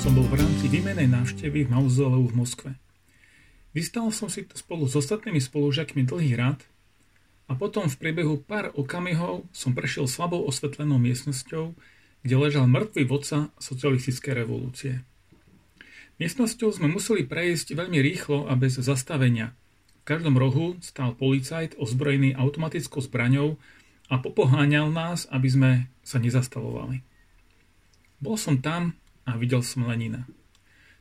som bol v rámci výmenej návštevy v mauzoleu v Moskve. Vystal som si to spolu s ostatnými spolužiakmi dlhý rad a potom v priebehu pár okamihov som prešiel slabou osvetlenou miestnosťou, kde ležal mŕtvý vodca socialistickej revolúcie. Miestnosťou sme museli prejsť veľmi rýchlo a bez zastavenia. V každom rohu stál policajt ozbrojený automatickou zbraňou a popoháňal nás, aby sme sa nezastavovali. Bol som tam a videl som Lenina.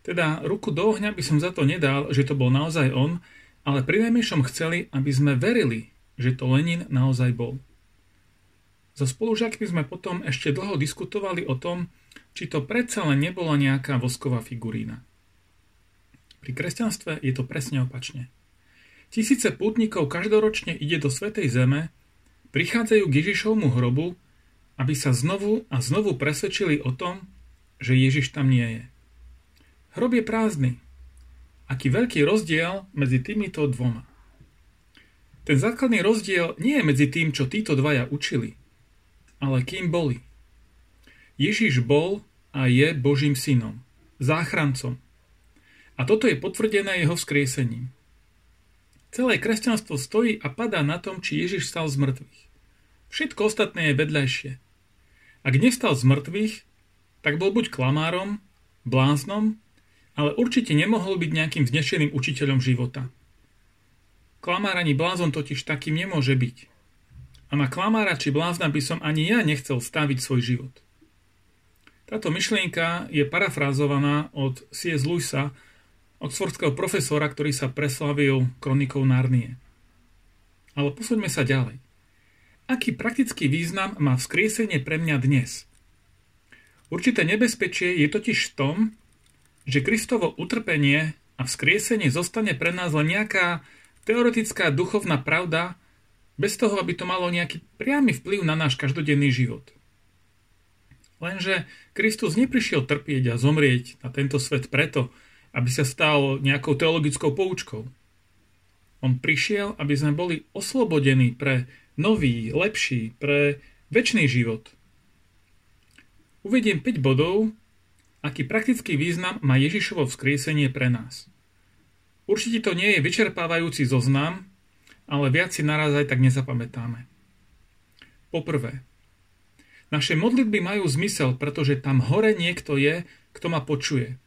Teda ruku do ohňa by som za to nedal, že to bol naozaj on, ale pri najmenšom chceli, aby sme verili, že to Lenin naozaj bol. So spolužiakmi sme potom ešte dlho diskutovali o tom, či to predsa len nebola nejaká vosková figurína. Pri kresťanstve je to presne opačne. Tisíce pútnikov každoročne ide do Svetej Zeme, prichádzajú k Ježišovmu hrobu, aby sa znovu a znovu presvedčili o tom, že Ježiš tam nie je. Hrob je prázdny. Aký veľký rozdiel medzi týmito dvoma. Ten základný rozdiel nie je medzi tým, čo títo dvaja učili, ale kým boli. Ježiš bol a je Božím synom, záchrancom. A toto je potvrdené jeho vzkriesením. Celé kresťanstvo stojí a padá na tom, či Ježiš stal z mŕtvych. Všetko ostatné je vedľajšie. Ak nestal z mŕtvych, tak bol buď klamárom, bláznom, ale určite nemohol byť nejakým vznešeným učiteľom života. Klamár ani blázon totiž takým nemôže byť. A na klamára či blázna by som ani ja nechcel staviť svoj život. Táto myšlienka je parafrázovaná od C.S. Lewisa, oxfordského profesora, ktorý sa preslavil kronikou Narnie. Ale posuňme sa ďalej. Aký praktický význam má vzkriesenie pre mňa dnes – Určité nebezpečie je totiž v tom, že Kristovo utrpenie a vzkriesenie zostane pre nás len nejaká teoretická duchovná pravda, bez toho, aby to malo nejaký priamy vplyv na náš každodenný život. Lenže Kristus neprišiel trpieť a zomrieť na tento svet preto, aby sa stal nejakou teologickou poučkou. On prišiel, aby sme boli oslobodení pre nový, lepší, pre väčší život – Uvediem 5 bodov, aký praktický význam má Ježišovo vzkriesenie pre nás. Určite to nie je vyčerpávajúci zoznam, ale viac si naraz aj tak nezapamätáme. Poprvé, naše modlitby majú zmysel, pretože tam hore niekto je, kto ma počuje.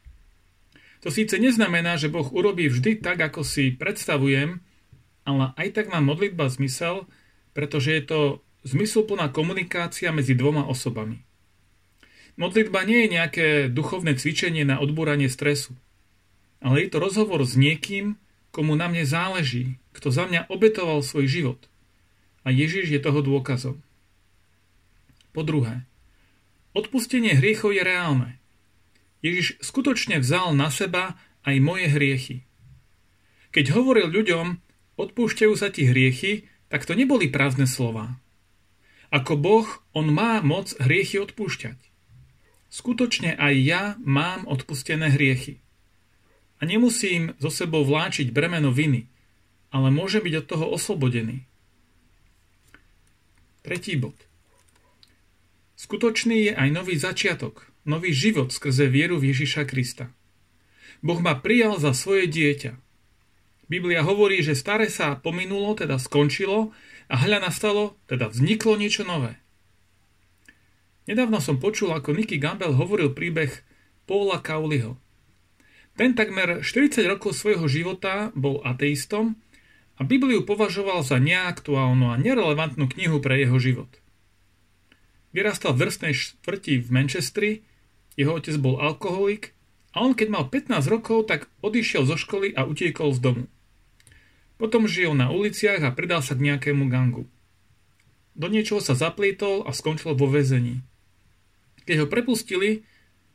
To síce neznamená, že Boh urobí vždy tak, ako si predstavujem, ale aj tak má modlitba zmysel, pretože je to zmysluplná komunikácia medzi dvoma osobami. Modlitba nie je nejaké duchovné cvičenie na odbúranie stresu, ale je to rozhovor s niekým, komu na mne záleží, kto za mňa obetoval svoj život. A Ježiš je toho dôkazom. Po druhé, odpustenie hriechov je reálne. Ježiš skutočne vzal na seba aj moje hriechy. Keď hovoril ľuďom, odpúšťajú sa ti hriechy, tak to neboli prázdne slova. Ako Boh, On má moc hriechy odpúšťať. Skutočne aj ja mám odpustené hriechy. A nemusím zo sebou vláčiť bremeno viny, ale môže byť od toho oslobodený. Tretí bod. Skutočný je aj nový začiatok, nový život skrze vieru v Ježiša Krista. Boh ma prijal za svoje dieťa. Biblia hovorí, že staré sa pominulo, teda skončilo, a hľa nastalo, teda vzniklo niečo nové. Nedávno som počul, ako Nicky Gamble hovoril príbeh Paula Cowleyho. Ten takmer 40 rokov svojho života bol ateistom a Bibliu považoval za neaktuálnu a nerelevantnú knihu pre jeho život. Vyrastal v vrstnej štvrti v Manchestri, jeho otec bol alkoholik a on keď mal 15 rokov, tak odišiel zo školy a utiekol z domu. Potom žil na uliciach a pridal sa k nejakému gangu. Do niečoho sa zaplietol a skončil vo väzení. Keď ho prepustili,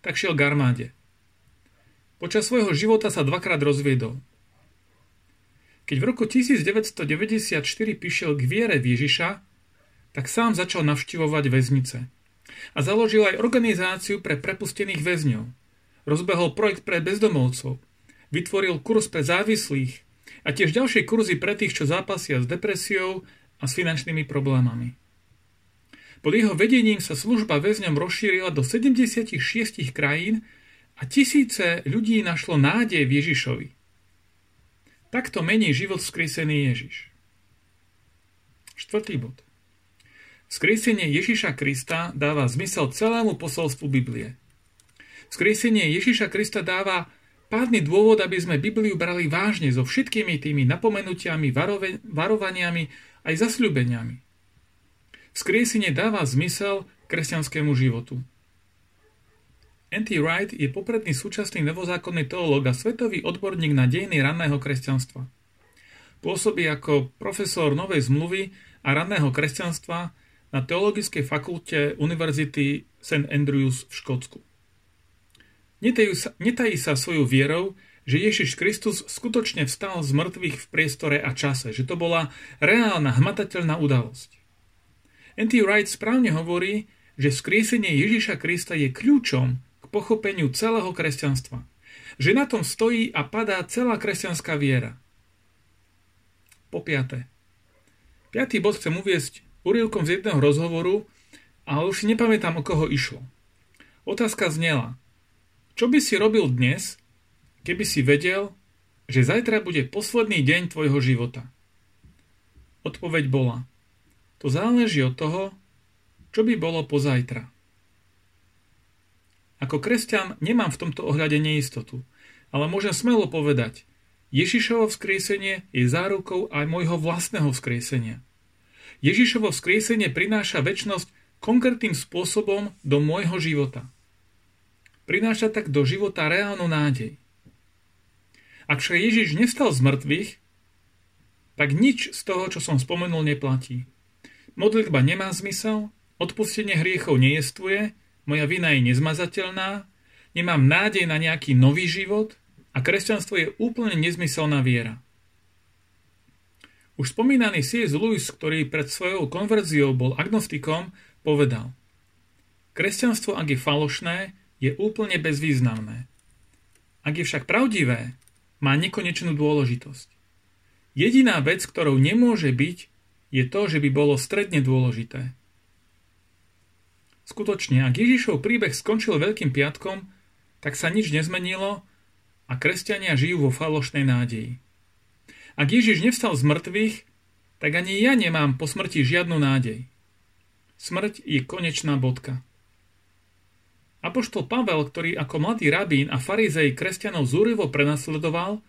tak šiel k armáde. Počas svojho života sa dvakrát rozviedol. Keď v roku 1994 prišiel k viere Ježiša, tak sám začal navštivovať väznice. A založil aj organizáciu pre prepustených väzňov. Rozbehol projekt pre bezdomovcov. Vytvoril kurz pre závislých a tiež ďalšie kurzy pre tých, čo zápasia s depresiou a s finančnými problémami. Pod jeho vedením sa služba väzňom rozšírila do 76 krajín a tisíce ľudí našlo nádej v Ježišovi. Takto mení život vzkriesený Ježiš. Štvrtý bod. Vzkriesenie Ježiša Krista dáva zmysel celému posolstvu Biblie. Vzkriesenie Ježiša Krista dáva pádny dôvod, aby sme Bibliu brali vážne so všetkými tými napomenutiami, varovaniami aj zasľubeniami. Vzkriesenie dáva zmysel kresťanskému životu. N.T. Wright je popredný súčasný novozákonný teológ a svetový odborník na dejiny ranného kresťanstva. Pôsobí ako profesor Novej zmluvy a ranného kresťanstva na Teologickej fakulte Univerzity St. Andrews v Škótsku. Netají sa svojou vierou, že Ježiš Kristus skutočne vstal z mŕtvych v priestore a čase, že to bola reálna, hmatateľná udalosť. N.T. Wright správne hovorí, že skriesenie Ježiša Krista je kľúčom pochopeniu celého kresťanstva. Že na tom stojí a padá celá kresťanská viera. Po piaté. Piatý bod chcem uviesť úrilkom z jedného rozhovoru, ale už si nepamätám, o koho išlo. Otázka znela, čo by si robil dnes, keby si vedel, že zajtra bude posledný deň tvojho života? Odpoveď bola, to záleží od toho, čo by bolo pozajtra. Ako kresťan nemám v tomto ohľade neistotu, ale môžem smelo povedať, Ježišovo vzkriesenie je zárukou aj môjho vlastného vzkriesenia. Ježišovo vzkriesenie prináša väčnosť konkrétnym spôsobom do môjho života. Prináša tak do života reálnu nádej. Ak však Ježiš nevstal z mŕtvych, tak nič z toho, čo som spomenul, neplatí. Modlitba nemá zmysel, odpustenie hriechov nejestvuje, moja vina je nezmazateľná, nemám nádej na nejaký nový život a kresťanstvo je úplne nezmyselná viera. Už spomínaný C.S. Lewis, ktorý pred svojou konverziou bol agnostikom, povedal Kresťanstvo, ak je falošné, je úplne bezvýznamné. Ak je však pravdivé, má nekonečnú dôležitosť. Jediná vec, ktorou nemôže byť, je to, že by bolo stredne dôležité. Skutočne, ak Ježišov príbeh skončil Veľkým piatkom, tak sa nič nezmenilo a kresťania žijú vo falošnej nádeji. Ak Ježiš nevstal z mŕtvych, tak ani ja nemám po smrti žiadnu nádej. Smrť je konečná bodka. Apoštol Pavel, ktorý ako mladý rabín a farizej kresťanov zúrivo prenasledoval,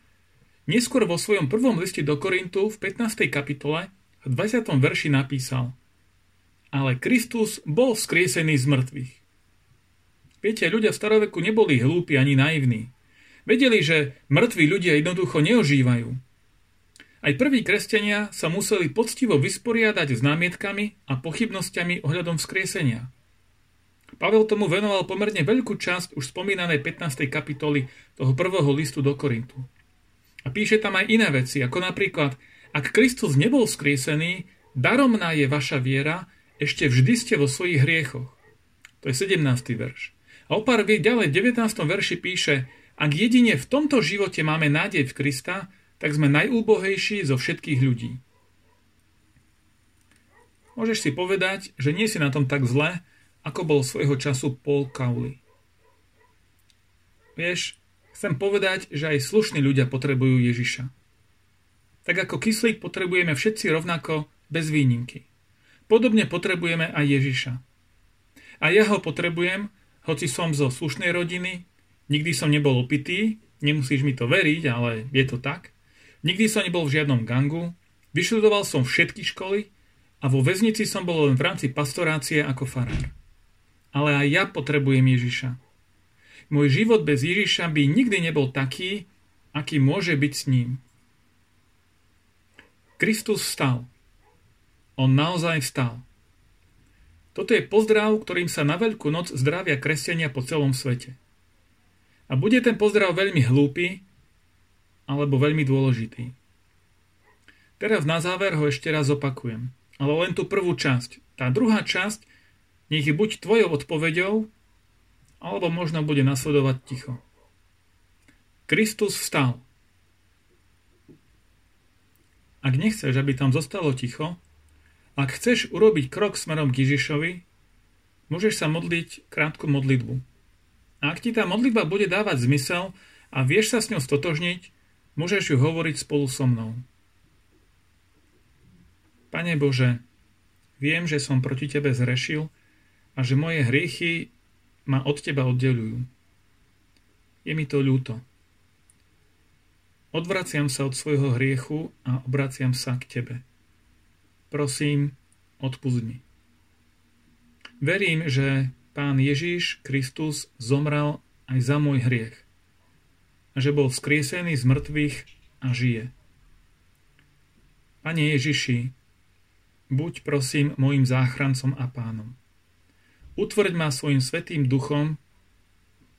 neskôr vo svojom prvom liste do Korintu v 15. kapitole v 20. verši napísal – ale Kristus bol skriesený z mŕtvych. Viete, ľudia v staroveku neboli hlúpi ani naivní. Vedeli, že mŕtvi ľudia jednoducho neožívajú. Aj prví kresťania sa museli poctivo vysporiadať s námietkami a pochybnosťami ohľadom vzkriesenia. Pavel tomu venoval pomerne veľkú časť už spomínanej 15. kapitoly toho prvého listu do Korintu. A píše tam aj iné veci, ako napríklad, ak Kristus nebol skriesený, daromná je vaša viera ešte vždy ste vo svojich hriechoch. To je 17. verš. A o pár viek ďalej v 19. verši píše, ak jedine v tomto živote máme nádej v Krista, tak sme najúbohejší zo všetkých ľudí. Môžeš si povedať, že nie si na tom tak zle, ako bol svojho času Paul Cowley. Vieš, chcem povedať, že aj slušní ľudia potrebujú Ježiša. Tak ako kyslík potrebujeme všetci rovnako bez výnimky. Podobne potrebujeme aj Ježiša. A ja ho potrebujem, hoci som zo slušnej rodiny, nikdy som nebol opitý, nemusíš mi to veriť, ale je to tak. Nikdy som nebol v žiadnom gangu, vyštudoval som všetky školy a vo väznici som bol len v rámci pastorácie ako farár. Ale aj ja potrebujem Ježiša. Môj život bez Ježiša by nikdy nebol taký, aký môže byť s ním. Kristus vstal. On naozaj vstal. Toto je pozdrav, ktorým sa na Veľkú noc zdravia kresťania po celom svete. A bude ten pozdrav veľmi hlúpy alebo veľmi dôležitý. Teraz na záver ho ešte raz opakujem. Ale len tú prvú časť. Tá druhá časť nech je buď tvojou odpoveďou, alebo možno bude nasledovať ticho. Kristus vstal. Ak nechceš, aby tam zostalo ticho, ak chceš urobiť krok smerom k Ježišovi, môžeš sa modliť krátku modlitbu. A ak ti tá modlitba bude dávať zmysel a vieš sa s ňou stotožniť, môžeš ju hovoriť spolu so mnou. Pane Bože, viem, že som proti Tebe zrešil a že moje hriechy ma od Teba oddelujú. Je mi to ľúto. Odvraciam sa od svojho hriechu a obraciam sa k Tebe. Prosím, odpust. Verím, že Pán Ježíš Kristus zomrel aj za môj hriech a že bol vzkriesený z mŕtvych a žije. Pane Ježiši, buď prosím môjim záchrancom a pánom. Utvrď ma svojim svetým duchom,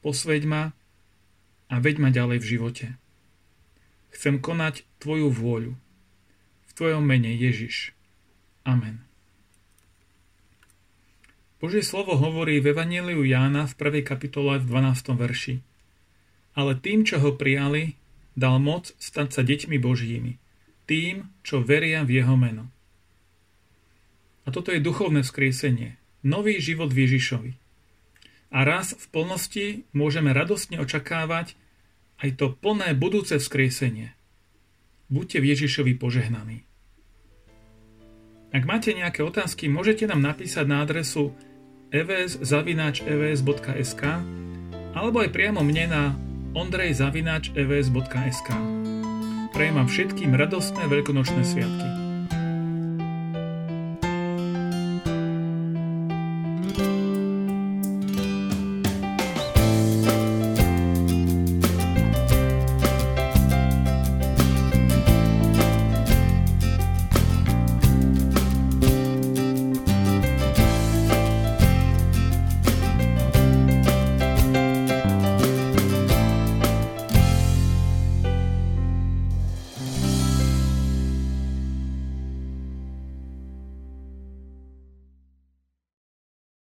posveď ma a veď ma ďalej v živote. Chcem konať Tvoju vôľu. V Tvojom mene Ježiš. Amen. Božie slovo hovorí v Evangeliu Jána v 1. kapitole v 12. verši. Ale tým, čo ho prijali, dal moc stať sa deťmi Božími, tým, čo veria v jeho meno. A toto je duchovné vzkriesenie, nový život v Ježišovi. A raz v plnosti môžeme radostne očakávať aj to plné budúce vzkriesenie. Buďte v Ježišovi požehnaní. Ak máte nejaké otázky, môžete nám napísať na adresu evs.evs.sk alebo aj priamo mne na ondrejzavinač.evs.sk Prajem vám všetkým radostné veľkonočné sviatky.